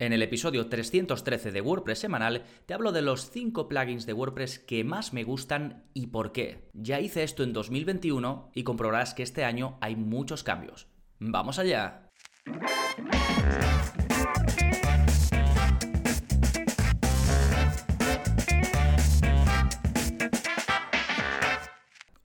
En el episodio 313 de WordPress semanal te hablo de los 5 plugins de WordPress que más me gustan y por qué. Ya hice esto en 2021 y comprobarás que este año hay muchos cambios. ¡Vamos allá!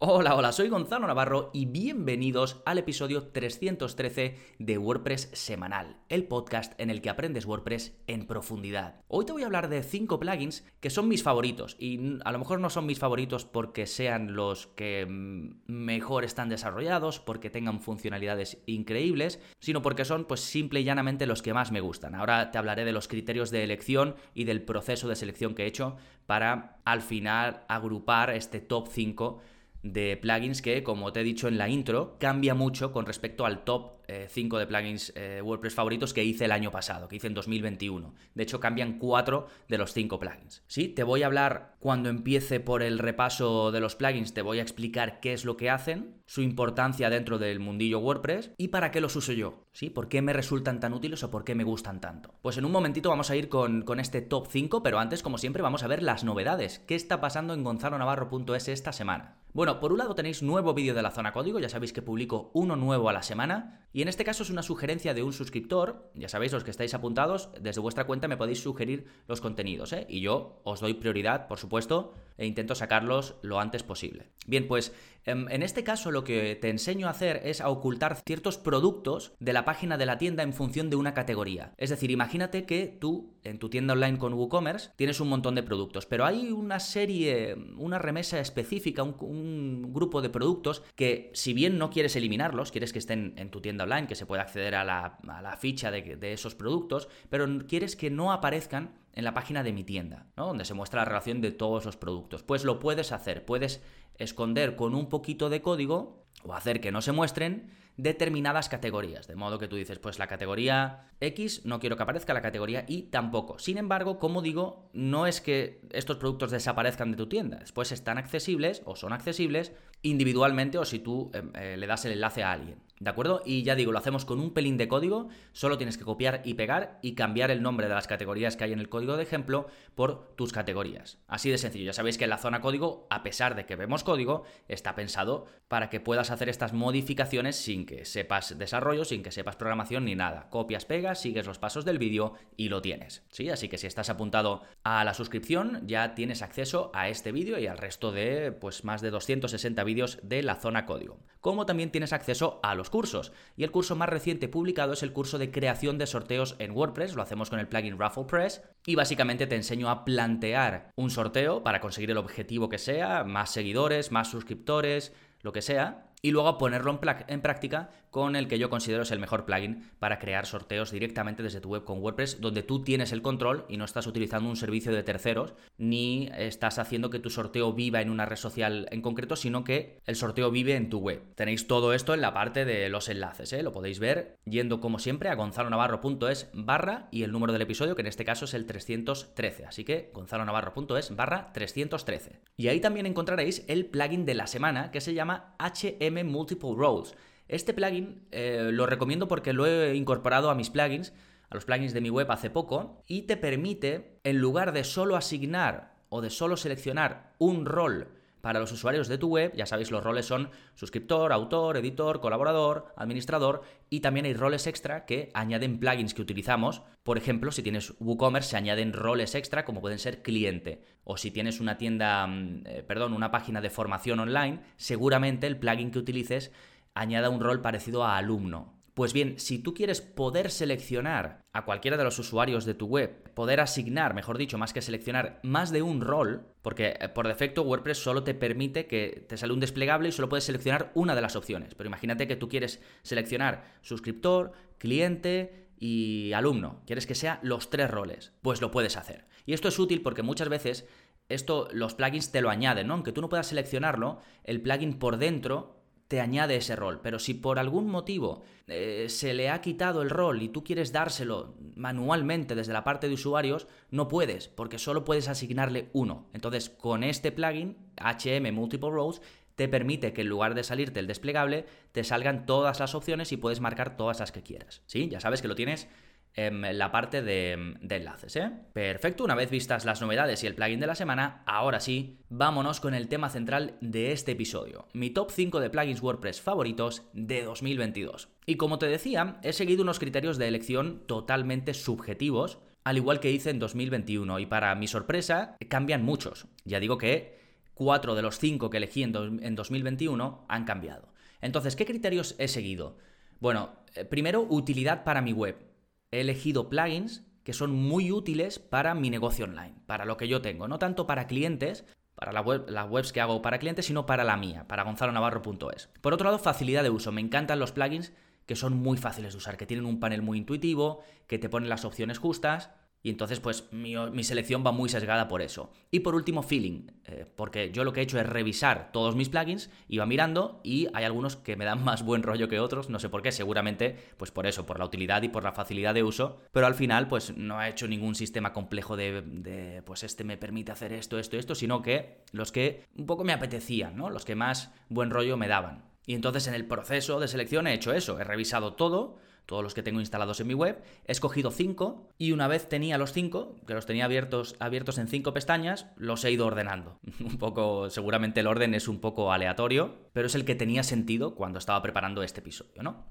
Hola, hola, soy Gonzalo Navarro y bienvenidos al episodio 313 de WordPress Semanal, el podcast en el que aprendes WordPress en profundidad. Hoy te voy a hablar de 5 plugins que son mis favoritos y a lo mejor no son mis favoritos porque sean los que mm, mejor están desarrollados, porque tengan funcionalidades increíbles, sino porque son pues simple y llanamente los que más me gustan. Ahora te hablaré de los criterios de elección y del proceso de selección que he hecho para al final agrupar este top 5 de plugins que, como te he dicho en la intro, cambia mucho con respecto al top 5 eh, de plugins eh, WordPress favoritos que hice el año pasado, que hice en 2021. De hecho, cambian 4 de los 5 plugins. Sí, te voy a hablar cuando empiece por el repaso de los plugins, te voy a explicar qué es lo que hacen, su importancia dentro del mundillo WordPress y para qué los uso yo. ¿Sí? ¿Por qué me resultan tan útiles o por qué me gustan tanto? Pues en un momentito vamos a ir con, con este top 5, pero antes, como siempre, vamos a ver las novedades. ¿Qué está pasando en gonzalonavarro.es esta semana? Bueno, por un lado tenéis nuevo vídeo de la zona código, ya sabéis que publico uno nuevo a la semana, y en este caso es una sugerencia de un suscriptor, ya sabéis los que estáis apuntados, desde vuestra cuenta me podéis sugerir los contenidos, ¿eh? y yo os doy prioridad, por supuesto, e intento sacarlos lo antes posible. Bien, pues en este caso lo que te enseño a hacer es a ocultar ciertos productos de la página de la tienda en función de una categoría. Es decir, imagínate que tú en tu tienda online con WooCommerce tienes un montón de productos, pero hay una serie, una remesa específica, un, grupo de productos que si bien no quieres eliminarlos, quieres que estén en tu tienda online, que se pueda acceder a la, ficha de, de esos productos, pero quieres que no aparezcan en la página de mi tienda, ¿no? donde se muestra la relación de todos los productos. Pues lo puedes hacer, puedes esconder con un poquito de código o hacer que no se muestren determinadas categorías. De modo que tú dices, pues la categoría X no quiero que aparezca, la categoría Y tampoco. Sin embargo, como digo, no es que estos productos desaparezcan de tu tienda. Después están accesibles o son accesibles individualmente o si tú em, eh, le das el enlace a alguien. ¿De acuerdo? Y ya digo, lo hacemos con un pelín de código, solo tienes que copiar y pegar y cambiar el nombre de las categorías que hay en el código de ejemplo por tus categorías. Así de sencillo. Ya sabéis que la zona código, a pesar de que vemos código, está pensado para que puedas hacer estas modificaciones sin que sepas desarrollo, sin que sepas programación ni nada. Copias, pegas, sigues los pasos del vídeo y lo tienes. ¿Sí? Así que si estás apuntado a la suscripción, ya tienes acceso a este vídeo y al resto de pues más de 260 vídeos de la zona código. Como también tienes acceso a los cursos. Y el curso más reciente publicado es el curso de creación de sorteos en WordPress, lo hacemos con el plugin RafflePress, y básicamente te enseño a plantear un sorteo para conseguir el objetivo que sea, más seguidores, más suscriptores, lo que sea, y luego ponerlo en, práctica con el que yo considero es el mejor plugin para crear sorteos directamente desde tu web con WordPress, donde tú tienes el control y no estás utilizando un servicio de terceros, ni estás haciendo que tu sorteo viva en una red social en concreto, sino que el sorteo vive en tu web. Tenéis todo esto en la parte de los enlaces, ¿eh? lo podéis ver yendo como siempre a gonzalonavarro.es barra y el número del episodio, que en este caso es el 313. Así que gonzalonavarro.es barra 313. Y ahí también encontraréis el plugin de la semana que se llama HM Multiple Roles. Este plugin eh, lo recomiendo porque lo he incorporado a mis plugins, a los plugins de mi web hace poco, y te permite, en lugar de solo asignar o de solo seleccionar un rol para los usuarios de tu web, ya sabéis, los roles son suscriptor, autor, editor, colaborador, administrador y también hay roles extra que añaden plugins que utilizamos. Por ejemplo, si tienes WooCommerce se añaden roles extra como pueden ser cliente o si tienes una tienda, mm, eh, perdón, una página de formación online, seguramente el plugin que utilices añada un rol parecido a alumno. Pues bien, si tú quieres poder seleccionar a cualquiera de los usuarios de tu web, poder asignar, mejor dicho, más que seleccionar, más de un rol, porque eh, por defecto WordPress solo te permite que te sale un desplegable y solo puedes seleccionar una de las opciones. Pero imagínate que tú quieres seleccionar suscriptor, cliente y alumno. Quieres que sea los tres roles. Pues lo puedes hacer. Y esto es útil porque muchas veces esto los plugins te lo añaden, ¿no? Aunque tú no puedas seleccionarlo, el plugin por dentro te añade ese rol. Pero si por algún motivo eh, se le ha quitado el rol y tú quieres dárselo manualmente desde la parte de usuarios, no puedes, porque solo puedes asignarle uno. Entonces, con este plugin, HM Multiple Roles, te permite que en lugar de salirte el desplegable, te salgan todas las opciones y puedes marcar todas las que quieras. ¿Sí? Ya sabes que lo tienes en la parte de, enlaces. ¿eh? Perfecto, una vez vistas las novedades y el plugin de la semana, ahora sí, vámonos con el tema central de este episodio, mi top 5 de plugins WordPress favoritos de 2022. Y como te decía, he seguido unos criterios de elección totalmente subjetivos, al igual que hice en 2021, y para mi sorpresa, cambian muchos. Ya digo que 4 de los 5 que elegí en, en 2021 han cambiado. Entonces, ¿qué criterios he seguido? Bueno, eh, primero, utilidad para mi web he elegido plugins que son muy útiles para mi negocio online, para lo que yo tengo, no tanto para clientes, para las webs que hago para clientes, sino para la mía, para gonzalonavarro.es. Por otro lado, facilidad de uso. Me encantan los plugins que son muy fáciles de usar, que tienen un panel muy intuitivo, que te ponen las opciones justas y entonces, pues mi, selección va muy sesgada por eso. Y por último, feeling, eh, porque yo lo que he hecho es revisar todos mis plugins, iba mirando y hay algunos que me dan más buen rollo que otros, no sé por qué, seguramente pues por eso, por la utilidad y por la facilidad de uso, pero al final pues no he hecho ningún sistema complejo de, de pues este me permite hacer esto, esto, esto, sino que los que un poco me apetecían, ¿no? Los que más buen rollo me daban. Y entonces en el proceso de selección he hecho eso, he revisado todo, todos los que tengo instalados en mi web, he escogido cinco y una vez tenía los cinco, que los tenía abiertos, abiertos en cinco pestañas, los he ido ordenando. un poco, seguramente el orden es un poco aleatorio, pero es el que tenía sentido cuando estaba preparando este episodio, ¿no?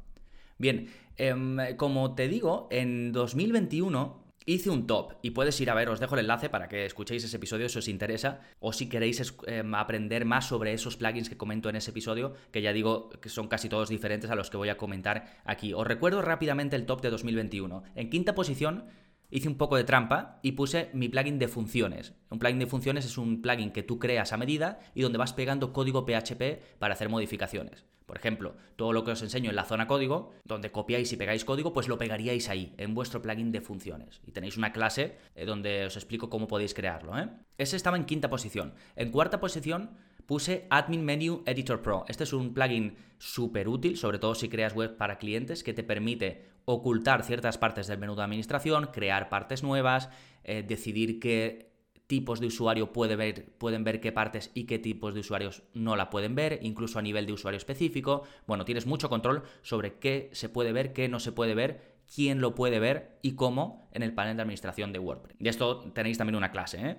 Bien, em, como te digo, en 2021 Hice un top y puedes ir a ver, os dejo el enlace para que escuchéis ese episodio si os interesa o si queréis em, aprender más sobre esos plugins que comento en ese episodio, que ya digo que son casi todos diferentes a los que voy a comentar aquí. Os recuerdo rápidamente el top de 2021. En quinta posición hice un poco de trampa y puse mi plugin de funciones. Un plugin de funciones es un plugin que tú creas a medida y donde vas pegando código PHP para hacer modificaciones. Por ejemplo, todo lo que os enseño en la zona código, donde copiáis y pegáis código, pues lo pegaríais ahí, en vuestro plugin de funciones. Y tenéis una clase eh, donde os explico cómo podéis crearlo. ¿eh? Ese estaba en quinta posición. En cuarta posición puse Admin Menu Editor Pro. Este es un plugin súper útil, sobre todo si creas web para clientes, que te permite ocultar ciertas partes del menú de administración, crear partes nuevas, eh, decidir qué tipos de usuario puede ver, pueden ver qué partes y qué tipos de usuarios no la pueden ver, incluso a nivel de usuario específico. Bueno, tienes mucho control sobre qué se puede ver, qué no se puede ver quién lo puede ver y cómo en el panel de administración de WordPress. Y esto tenéis también una clase ¿eh?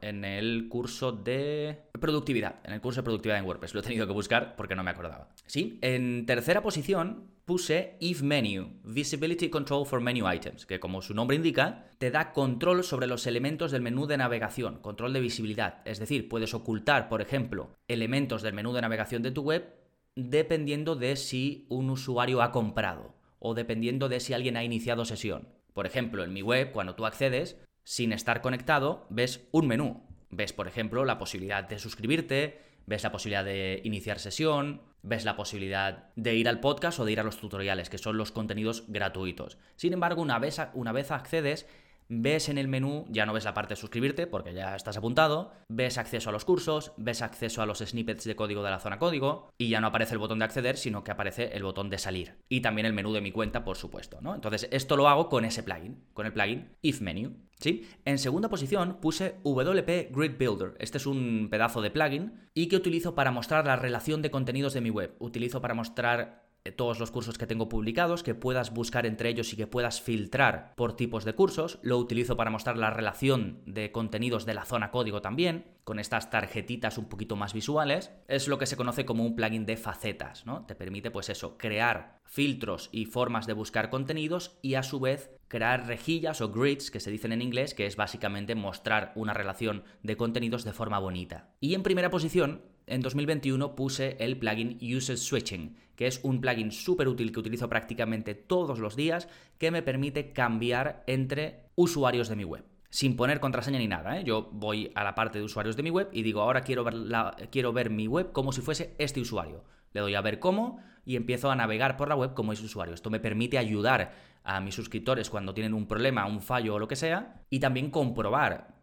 en el curso de productividad, en el curso de productividad en WordPress. Lo he tenido que buscar porque no me acordaba. Sí, en tercera posición puse If Menu, Visibility Control for Menu Items, que como su nombre indica, te da control sobre los elementos del menú de navegación, control de visibilidad. Es decir, puedes ocultar, por ejemplo, elementos del menú de navegación de tu web dependiendo de si un usuario ha comprado o dependiendo de si alguien ha iniciado sesión. Por ejemplo, en mi web, cuando tú accedes, sin estar conectado, ves un menú. Ves, por ejemplo, la posibilidad de suscribirte, ves la posibilidad de iniciar sesión, ves la posibilidad de ir al podcast o de ir a los tutoriales, que son los contenidos gratuitos. Sin embargo, una vez, una vez accedes, ves en el menú, ya no ves la parte de suscribirte porque ya estás apuntado, ves acceso a los cursos, ves acceso a los snippets de código de la zona código y ya no aparece el botón de acceder, sino que aparece el botón de salir. Y también el menú de mi cuenta, por supuesto, ¿no? Entonces, esto lo hago con ese plugin, con el plugin If Menu. ¿Sí? En segunda posición puse WP Grid Builder. Este es un pedazo de plugin y que utilizo para mostrar la relación de contenidos de mi web. Utilizo para mostrar todos los cursos que tengo publicados, que puedas buscar entre ellos y que puedas filtrar por tipos de cursos. Lo utilizo para mostrar la relación de contenidos de la zona código también, con estas tarjetitas un poquito más visuales. Es lo que se conoce como un plugin de facetas, ¿no? Te permite, pues eso, crear filtros y formas de buscar contenidos y a su vez crear rejillas o grids, que se dicen en inglés, que es básicamente mostrar una relación de contenidos de forma bonita. Y en primera posición, en 2021 puse el plugin User Switching, que es un plugin súper útil que utilizo prácticamente todos los días, que me permite cambiar entre usuarios de mi web. Sin poner contraseña ni nada, ¿eh? yo voy a la parte de usuarios de mi web y digo, ahora quiero ver, mi web como si fuese este usuario. Le doy a ver cómo y empiezo a navegar por la web como ese usuario. Esto me permite ayudar a mis suscriptores cuando tienen un problema, un fallo o lo que sea, y también comprobar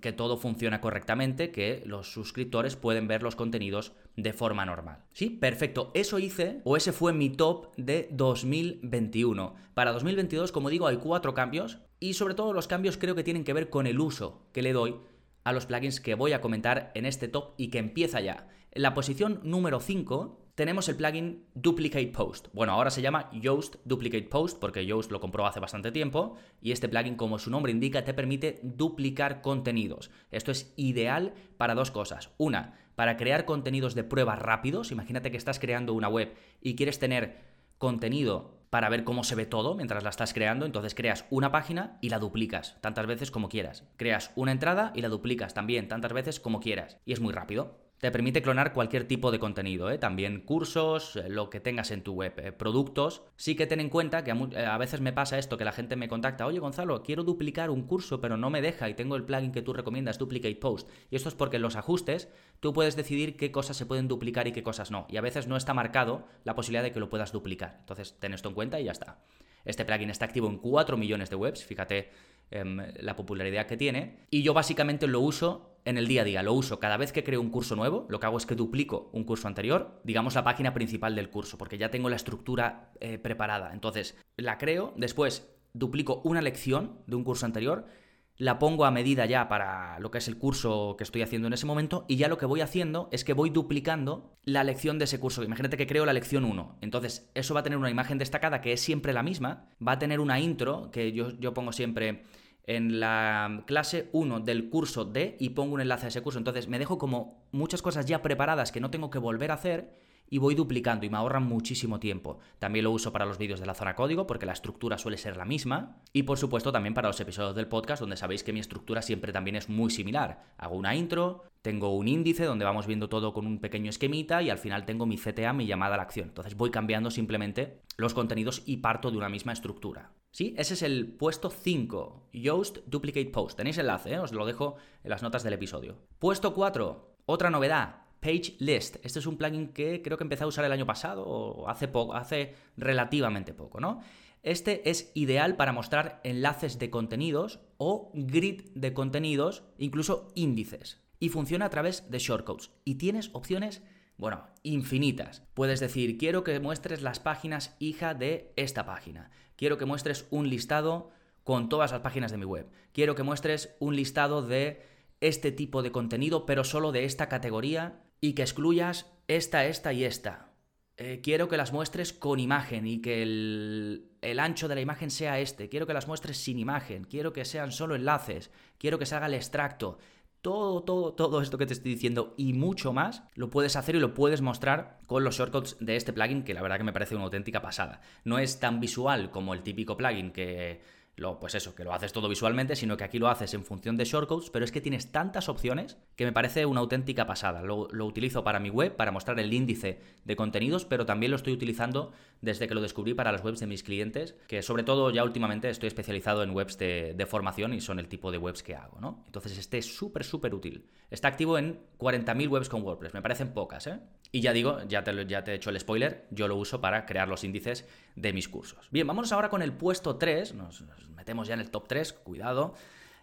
que todo funciona correctamente, que los suscriptores pueden ver los contenidos de forma normal. Sí, perfecto. Eso hice, o ese fue mi top de 2021. Para 2022, como digo, hay cuatro cambios y sobre todo los cambios creo que tienen que ver con el uso que le doy a los plugins que voy a comentar en este top y que empieza ya. En la posición número 5 tenemos el plugin Duplicate Post. Bueno, ahora se llama Yoast Duplicate Post porque Yoast lo compró hace bastante tiempo y este plugin, como su nombre indica, te permite duplicar contenidos. Esto es ideal para dos cosas. Una, para crear contenidos de prueba rápidos. Imagínate que estás creando una web y quieres tener contenido para ver cómo se ve todo mientras la estás creando. Entonces creas una página y la duplicas tantas veces como quieras. Creas una entrada y la duplicas también tantas veces como quieras. Y es muy rápido. Te permite clonar cualquier tipo de contenido, ¿eh? también cursos, eh, lo que tengas en tu web, eh, productos. Sí que ten en cuenta que a, veces me pasa esto, que la gente me contacta, oye Gonzalo, quiero duplicar un curso, pero no me deja y tengo el plugin que tú recomiendas, Duplicate Post. Y esto es porque en los ajustes tú puedes decidir qué cosas se pueden duplicar y qué cosas no. Y a veces no está marcado la posibilidad de que lo puedas duplicar. Entonces ten esto en cuenta y ya está. Este plugin está activo en 4 millones de webs, fíjate em, la popularidad que tiene. Y yo básicamente lo uso en el día a día. Lo uso cada vez que creo un curso nuevo, lo que hago es que duplico un curso anterior, digamos la página principal del curso, porque ya tengo la estructura eh, preparada. Entonces, la creo, después duplico una lección de un curso anterior, la pongo a medida ya para lo que es el curso que estoy haciendo en ese momento y ya lo que voy haciendo es que voy duplicando la lección de ese curso. Imagínate que creo la lección 1. Entonces, eso va a tener una imagen destacada que es siempre la misma, va a tener una intro que yo, yo pongo siempre en la clase 1 del curso D y pongo un enlace a ese curso. Entonces me dejo como muchas cosas ya preparadas que no tengo que volver a hacer y voy duplicando y me ahorran muchísimo tiempo. También lo uso para los vídeos de la zona código porque la estructura suele ser la misma y por supuesto también para los episodios del podcast donde sabéis que mi estructura siempre también es muy similar. Hago una intro, tengo un índice donde vamos viendo todo con un pequeño esquemita y al final tengo mi CTA, mi llamada a la acción. Entonces voy cambiando simplemente los contenidos y parto de una misma estructura. ¿Sí? Ese es el puesto 5, Yoast Duplicate Post. Tenéis enlace, ¿eh? os lo dejo en las notas del episodio. Puesto 4, otra novedad, Page List. Este es un plugin que creo que empecé a usar el año pasado o hace poco, hace relativamente poco, ¿no? Este es ideal para mostrar enlaces de contenidos o grid de contenidos, incluso índices. Y funciona a través de shortcodes. Y tienes opciones, bueno, infinitas. Puedes decir, quiero que muestres las páginas hija de esta página quiero que muestres un listado con todas las páginas de mi web. Quiero que muestres un listado de este tipo de contenido, pero solo de esta categoría y que excluyas esta, esta y esta. Eh, quiero que las muestres con imagen y que el, el, ancho de la imagen sea este. Quiero que las muestres sin imagen. Quiero que sean solo enlaces. Quiero que se haga el extracto todo, todo, todo esto que te estoy diciendo y mucho más lo puedes hacer y lo puedes mostrar con los shortcuts de este plugin que la verdad que me parece una auténtica pasada. No es tan visual como el típico plugin que lo, pues eso, que lo haces todo visualmente, sino que aquí lo haces en función de shortcodes, pero es que tienes tantas opciones que me parece una auténtica pasada. Lo, utilizo para mi web, para mostrar el índice de contenidos, pero también lo estoy utilizando desde que lo descubrí para las webs de mis clientes, que sobre todo ya últimamente estoy especializado en webs de, formación y son el tipo de webs que hago, ¿no? Entonces este es súper, súper útil. Está activo en 40.000 webs con WordPress, me parecen pocas, ¿eh? Y ya digo, ya te, ya te he hecho el spoiler, yo lo uso para crear los índices de mis cursos. Bien, vámonos ahora con el puesto 3, nos, metemos ya en el top 3, cuidado.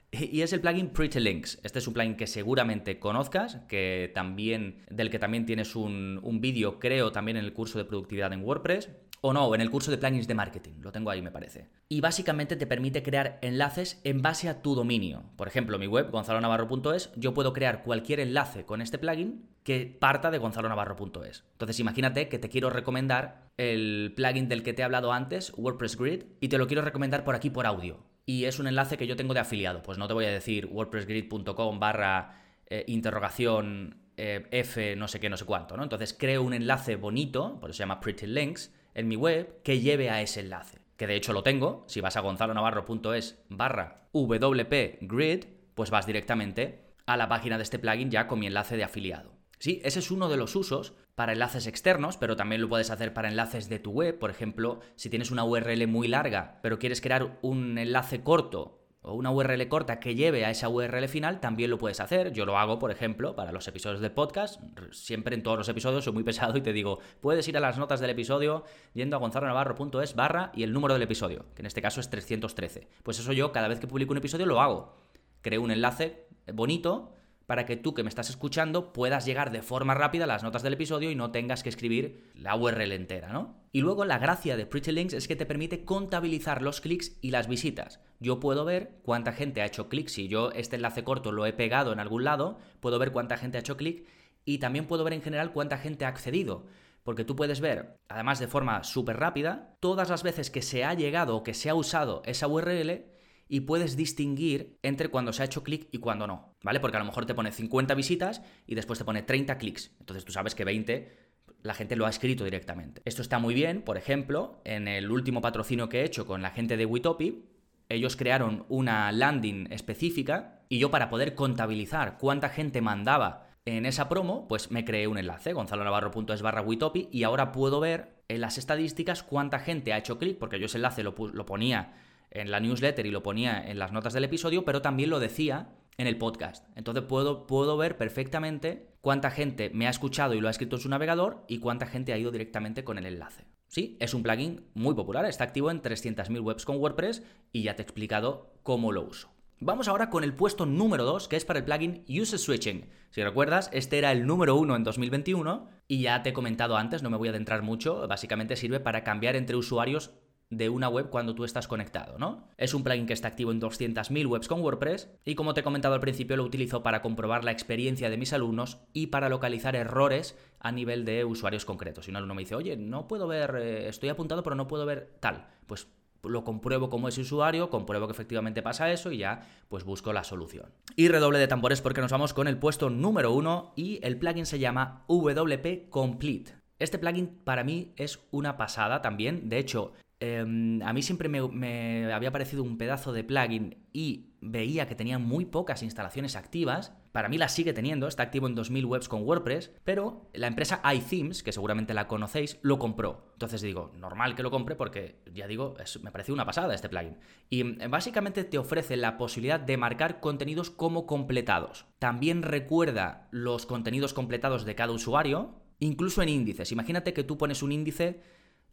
Y es el plugin Pretty Links. Este es un plugin que seguramente conozcas, que también, del que también tienes un, un vídeo, creo, también en el curso de productividad en WordPress o no, en el curso de plugins de marketing, lo tengo ahí me parece. Y básicamente te permite crear enlaces en base a tu dominio. Por ejemplo, mi web, gonzalonavarro.es, yo puedo crear cualquier enlace con este plugin que parta de gonzalonavarro.es. Entonces imagínate que te quiero recomendar el plugin del que te he hablado antes, WordPress Grid, y te lo quiero recomendar por aquí por audio. Y es un enlace que yo tengo de afiliado. Pues no te voy a decir wordpressgrid.com barra eh, interrogación eh, F no sé qué, no sé cuánto, ¿no? Entonces creo un enlace bonito, por eso se llama Pretty Links, en mi web que lleve a ese enlace. Que de hecho lo tengo, si vas a gonzalonavarro.es barra wpgrid, pues vas directamente a la página de este plugin ya con mi enlace de afiliado. Sí, ese es uno de los usos para enlaces externos, pero también lo puedes hacer para enlaces de tu web. Por ejemplo, si tienes una URL muy larga, pero quieres crear un enlace corto o una URL corta que lleve a esa URL final, también lo puedes hacer. Yo lo hago, por ejemplo, para los episodios de podcast. Siempre en todos los episodios soy muy pesado y te digo, puedes ir a las notas del episodio yendo a gonzalonavarro.es barra y el número del episodio, que en este caso es 313. Pues eso yo cada vez que publico un episodio lo hago. Creo un enlace bonito para que tú que me estás escuchando puedas llegar de forma rápida a las notas del episodio y no tengas que escribir la URL entera, ¿no? Y luego la gracia de Pretty Links es que te permite contabilizar los clics y las visitas. Yo puedo ver cuánta gente ha hecho clic. Si yo este enlace corto lo he pegado en algún lado, puedo ver cuánta gente ha hecho clic y también puedo ver en general cuánta gente ha accedido. porque tú puedes ver, además de forma súper rápida, todas las veces que se ha llegado o que se ha usado esa URL y puedes distinguir entre cuando se ha hecho clic y cuando no, ¿vale? Porque a lo mejor te pone 50 visitas y después te pone 30 clics. Entonces tú sabes que 20 la gente lo ha escrito directamente. Esto está muy bien, por ejemplo, en el último patrocinio que he hecho con la gente de Witopi, ellos crearon una landing específica y yo para poder contabilizar cuánta gente mandaba en esa promo, pues me creé un enlace, gonzalonavarro.es barra Witopi, y ahora puedo ver en las estadísticas cuánta gente ha hecho clic, porque yo ese enlace lo, lo ponía en la newsletter y lo ponía en las notas del episodio, pero también lo decía en el podcast. Entonces puedo, puedo ver perfectamente cuánta gente me ha escuchado y lo ha escrito en su navegador y cuánta gente ha ido directamente con el enlace. Sí, es un plugin muy popular, está activo en 300.000 webs con WordPress y ya te he explicado cómo lo uso. Vamos ahora con el puesto número 2, que es para el plugin User Switching. Si recuerdas, este era el número 1 en 2021 y ya te he comentado antes, no me voy a adentrar mucho, básicamente sirve para cambiar entre usuarios de una web cuando tú estás conectado, ¿no? Es un plugin que está activo en 200.000 webs con WordPress y como te he comentado al principio lo utilizo para comprobar la experiencia de mis alumnos y para localizar errores a nivel de usuarios concretos. Si un alumno me dice, oye, no puedo ver, eh, estoy apuntado pero no puedo ver tal, pues lo compruebo como ese usuario, compruebo que efectivamente pasa eso y ya pues busco la solución. Y redoble de tambores porque nos vamos con el puesto número uno y el plugin se llama WP Complete. Este plugin para mí es una pasada también, de hecho Em, a mí siempre me, había parecido un pedazo de plugin y veía que tenía muy pocas instalaciones activas. Para mí la sigue teniendo, está activo en 2000 webs con WordPress, pero la empresa iThemes, que seguramente la conocéis, lo compró. Entonces digo, normal que lo compre porque, ya digo, me parece una pasada este plugin. Y em, básicamente te ofrece la posibilidad de marcar contenidos como completados. También recuerda los contenidos completados de cada usuario, incluso en índices. Imagínate que tú pones un índice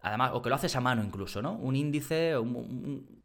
Además, o que lo haces a mano incluso, ¿no? Un índice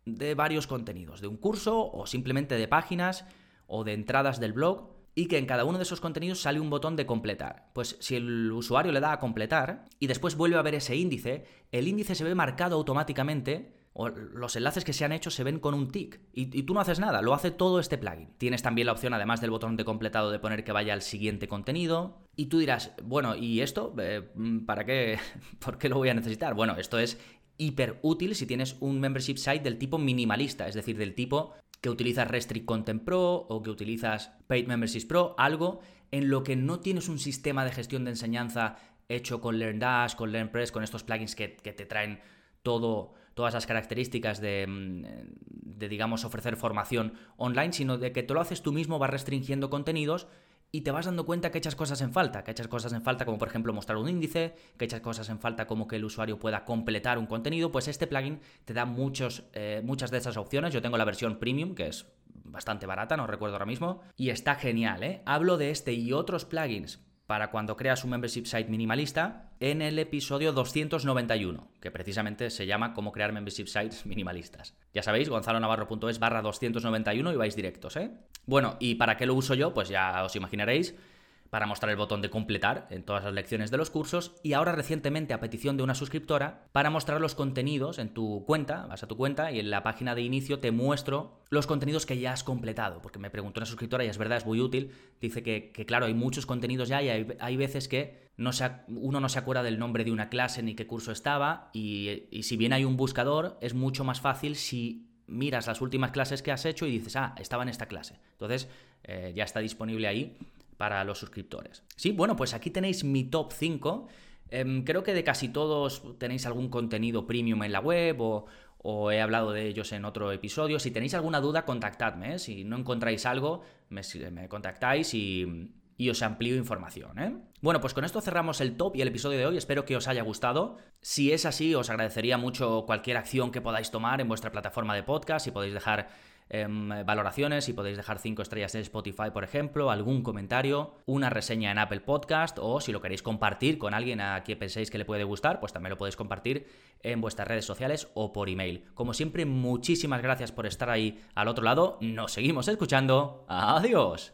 de varios contenidos, de un curso o simplemente de páginas o de entradas del blog y que en cada uno de esos contenidos sale un botón de completar. Pues si el usuario le da a completar y después vuelve a ver ese índice, el índice se ve marcado automáticamente o los enlaces que se han hecho se ven con un tick y, tú no haces nada, lo hace todo este plugin. Tienes también la opción, además del botón de completado, de poner que vaya al siguiente contenido. Y tú dirás, bueno, ¿y esto? Eh, ¿Para qué? ¿Por qué lo voy a necesitar? Bueno, esto es hiper útil si tienes un membership site del tipo minimalista, es decir, del tipo que utilizas Restrict Content Pro o que utilizas Paid Memberships Pro, algo en lo que no tienes un sistema de gestión de enseñanza hecho con LearnDash, con LearnPress, con estos plugins que, que te traen todo todas las características mm, de, digamos, ofrecer formación online, sino de que te lo haces tú mismo, vas restringiendo contenidos y te vas dando cuenta que echas cosas en falta, que echas cosas en falta como por ejemplo mostrar un índice, que echas cosas en falta como que el usuario pueda completar un contenido, pues este plugin te da muchos, eh, muchas de esas opciones. Yo tengo la versión premium, que es bastante barata, no recuerdo ahora mismo, y está genial, ¿eh? Hablo de este y otros plugins para cuando creas un membership site minimalista en el episodio 291, que precisamente se llama Cómo crear membership sites minimalistas. Ya sabéis, gonzalonavarro.es barra 291 y vais directos, ¿eh? Bueno, ¿y para qué lo uso yo? Pues ya os imaginaréis para mostrar el botón de completar en todas las lecciones de los cursos y ahora recientemente a petición de una suscriptora para mostrar los contenidos en tu cuenta, vas a tu cuenta y en la página de inicio te muestro los contenidos que ya has completado, porque me preguntó una suscriptora y es verdad, es muy útil, dice que, claro, hay muchos contenidos ya y hay, veces que no uno no se acuerda del nombre de una clase ni qué curso estaba y, si bien hay un buscador es mucho más fácil si miras las últimas clases que has hecho y dices, ah, estaba en esta clase. Entonces, eh, ya está disponible ahí para los suscriptores. Sí, bueno, pues aquí tenéis mi top 5. Em, creo que de casi todos tenéis algún contenido premium en la web o, he hablado de ellos en otro episodio. Si tenéis alguna duda, contactadme. ¿eh? Si no encontráis algo, me, contactáis y, os amplío información. ¿eh? Bueno, pues con esto cerramos el top y el episodio de hoy. Espero que os haya gustado. Si es así, os agradecería mucho cualquier acción que podáis tomar en vuestra plataforma de podcast. Si podéis dejar Em, valoraciones y podéis dejar 5 estrellas en Spotify, por ejemplo, algún comentario, una reseña en Apple Podcast o si lo queréis compartir con alguien a quien penséis que le puede gustar, pues también lo podéis compartir en vuestras redes sociales o por email. Como siempre, muchísimas gracias por estar ahí al otro lado. Nos seguimos escuchando. Adiós.